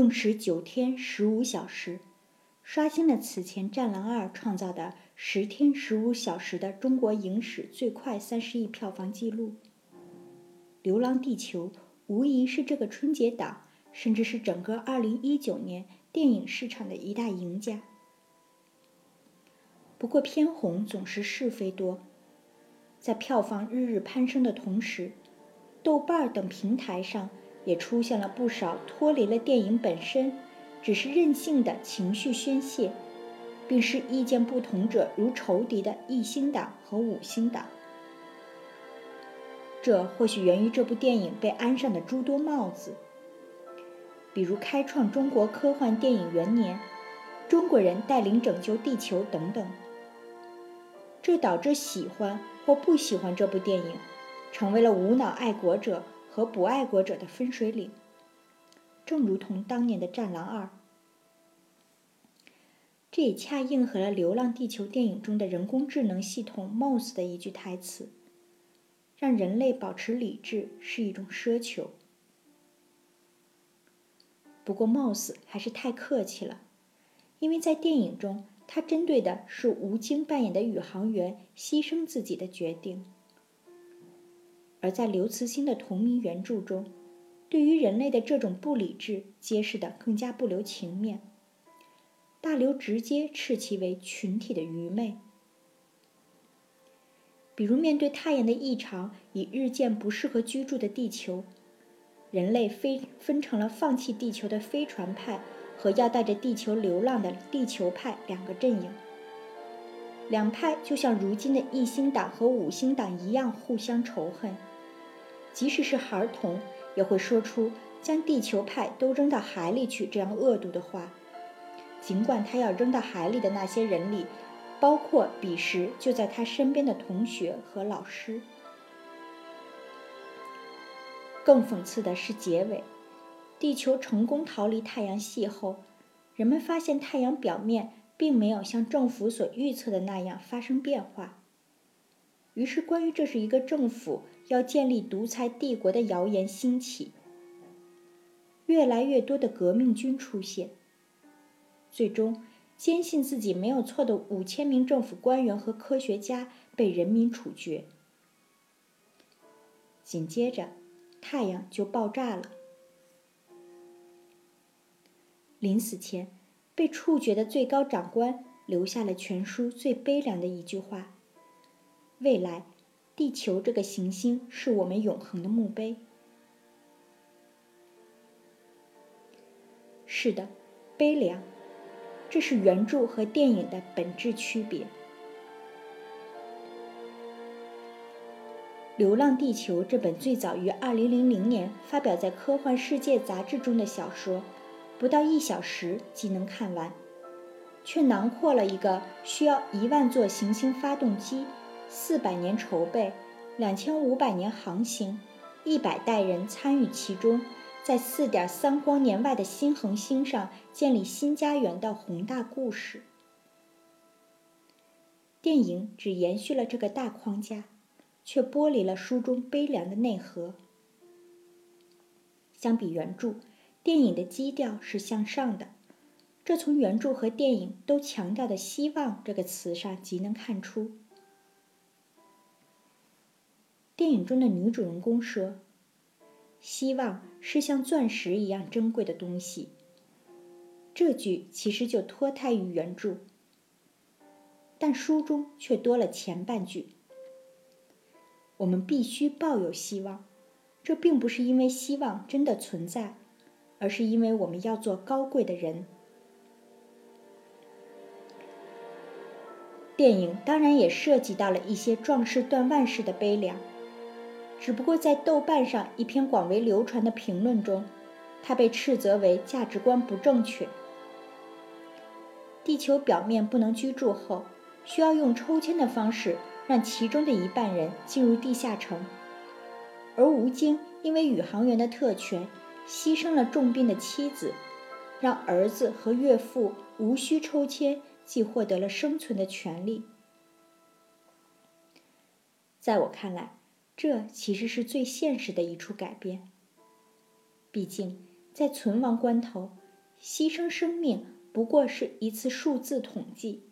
用时九天十五小时，刷新了此前《战狼二》创造的十天十五小时的中国影史最快三十亿票房纪录。《流浪地球》无疑是这个春节档，甚至是整个二零一九年电影市场的一大赢家。不过偏红总是是非多，在票房日日攀升的同时，豆瓣等平台上也出现了不少脱离了电影本身，只是任性的情绪宣泄，并视意见不同者如仇敌的一星党和五星党。这或许源于这部电影被安上的诸多帽子，比如开创中国科幻电影元年、中国人带领拯救地球等等。这导致喜欢或不喜欢这部电影，成为了无脑爱国者和不爱国者的分水岭。正如同当年的《战狼二》，这也恰应和了《流浪地球》电影中的人工智能系统 MOS 的一句台词：“让人类保持理智是一种奢求。”不过，MOS 还是太客气了，因为在电影中。他针对的是吴京扮演的宇航员牺牲自己的决定，而在刘慈欣的同名原著中，对于人类的这种不理智揭示的更加不留情面。大刘直接斥其为群体的愚昧，比如面对太阳的异常，以日渐不适合居住的地球，人类分分成了放弃地球的飞船派。和要带着地球流浪的地球派两个阵营，两派就像如今的一星党和五星党一样互相仇恨。即使是孩童，也会说出将地球派都扔到海里去这样恶毒的话。尽管他要扔到海里的那些人里，包括彼时就在他身边的同学和老师。更讽刺的是结尾。地球成功逃离太阳系后，人们发现太阳表面并没有像政府所预测的那样发生变化。于是，关于这是一个政府要建立独裁帝国的谣言兴起，越来越多的革命军出现。最终，坚信自己没有错的五千名政府官员和科学家被人民处决。紧接着，太阳就爆炸了。临死前，被处决的最高长官留下了全书最悲凉的一句话：“未来，地球这个行星是我们永恒的墓碑。”是的，悲凉，这是原著和电影的本质区别。《流浪地球》这本最早于2000年发表在《科幻世界》杂志中的小说。不到一小时即能看完，却囊括了一个需要一万座行星发动机、四百年筹备、两千五百年航行、一百代人参与其中，在四点三光年外的新恒星上建立新家园的宏大故事。电影只延续了这个大框架，却剥离了书中悲凉的内核。相比原著。电影的基调是向上的，这从原著和电影都强调的“希望”这个词上即能看出。电影中的女主人公说：“希望是像钻石一样珍贵的东西。”这句其实就脱胎于原著，但书中却多了前半句：“我们必须抱有希望，这并不是因为希望真的存在。”而是因为我们要做高贵的人。电影当然也涉及到了一些壮士断腕式的悲凉，只不过在豆瓣上一篇广为流传的评论中，他被斥责为价值观不正确。地球表面不能居住后，需要用抽签的方式让其中的一半人进入地下城，而吴京因为宇航员的特权。牺牲了重病的妻子，让儿子和岳父无需抽签，即获得了生存的权利。在我看来，这其实是最现实的一处改变。毕竟，在存亡关头，牺牲生命不过是一次数字统计，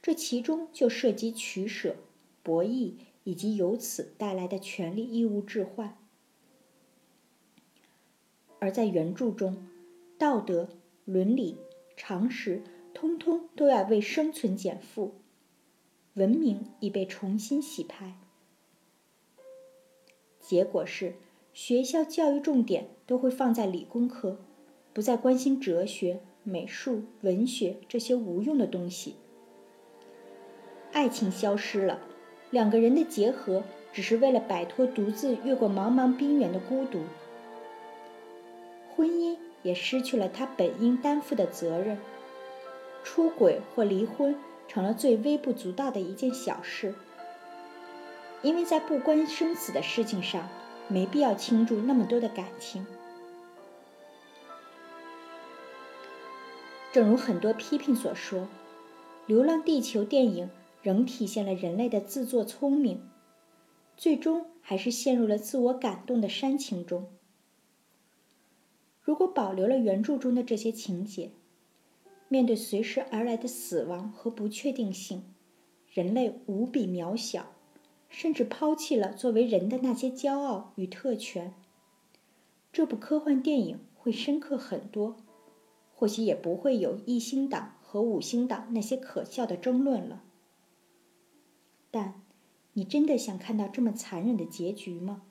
这其中就涉及取舍、博弈以及由此带来的权利义务置换。而在原著中，道德、伦理、常识，通通都要为生存减负，文明已被重新洗牌。结果是，学校教育重点都会放在理工科，不再关心哲学、美术、文学这些无用的东西。爱情消失了，两个人的结合只是为了摆脱独自越过茫茫冰原的孤独。婚姻也失去了它本应担负的责任，出轨或离婚成了最微不足道的一件小事。因为在不关生死的事情上，没必要倾注那么多的感情。正如很多批评所说，《流浪地球》电影仍体现了人类的自作聪明，最终还是陷入了自我感动的煽情中。如果保留了原著中的这些情节，面对随时而来的死亡和不确定性，人类无比渺小，甚至抛弃了作为人的那些骄傲与特权。这部科幻电影会深刻很多，或许也不会有一星党和五星党那些可笑的争论了。但，你真的想看到这么残忍的结局吗？